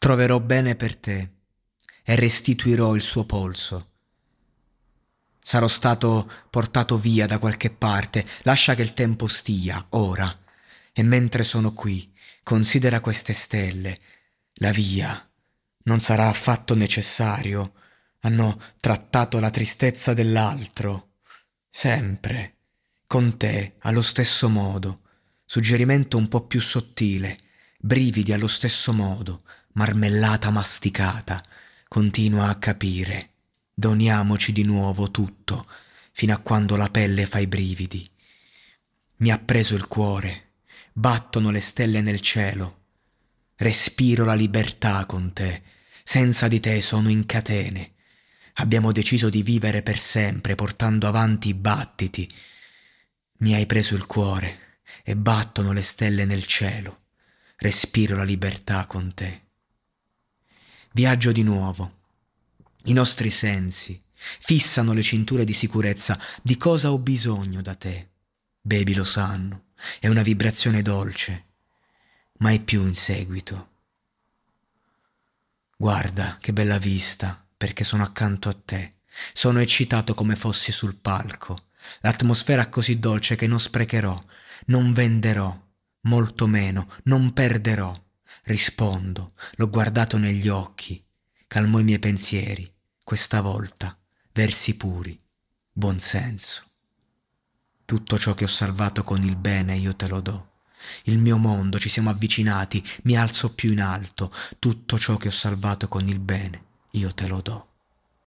Troverò bene per te e restituirò il suo polso. Sarò stato portato via da qualche parte, lascia che il tempo stia, ora. E mentre sono qui, considera queste stelle. La via non sarà affatto necessario. Hanno trattato la tristezza dell'altro. Sempre. Con te, allo stesso modo. Suggerimento un po' più sottile. Brividi allo stesso modo. Marmellata masticata. Continua a capire. Doniamoci di nuovo tutto, fino a quando la pelle fa i brividi. Mi ha preso il cuore. Battono le stelle nel cielo. Respiro la libertà con te. Senza di te sono in catene. Abbiamo deciso di vivere per sempre portando avanti i battiti. Mi hai preso il cuore e battono le stelle nel cielo. Respiro la libertà con te. Viaggio di nuovo. I nostri sensi fissano le cinture di sicurezza di cosa ho bisogno da te. Baby lo sanno, è una vibrazione dolce, mai più in seguito. Guarda che bella vista, perché sono accanto a te. Sono eccitato come fossi sul palco. L'atmosfera così dolce che non sprecherò, non venderò, molto meno, non perderò. Rispondo, l'ho guardato negli occhi, calmò i miei pensieri, questa volta versi puri, buon senso. Tutto ciò che ho salvato con il bene io te lo do. Il mio mondo, ci siamo avvicinati, mi alzo più in alto. Tutto ciò che ho salvato con il bene io te lo do.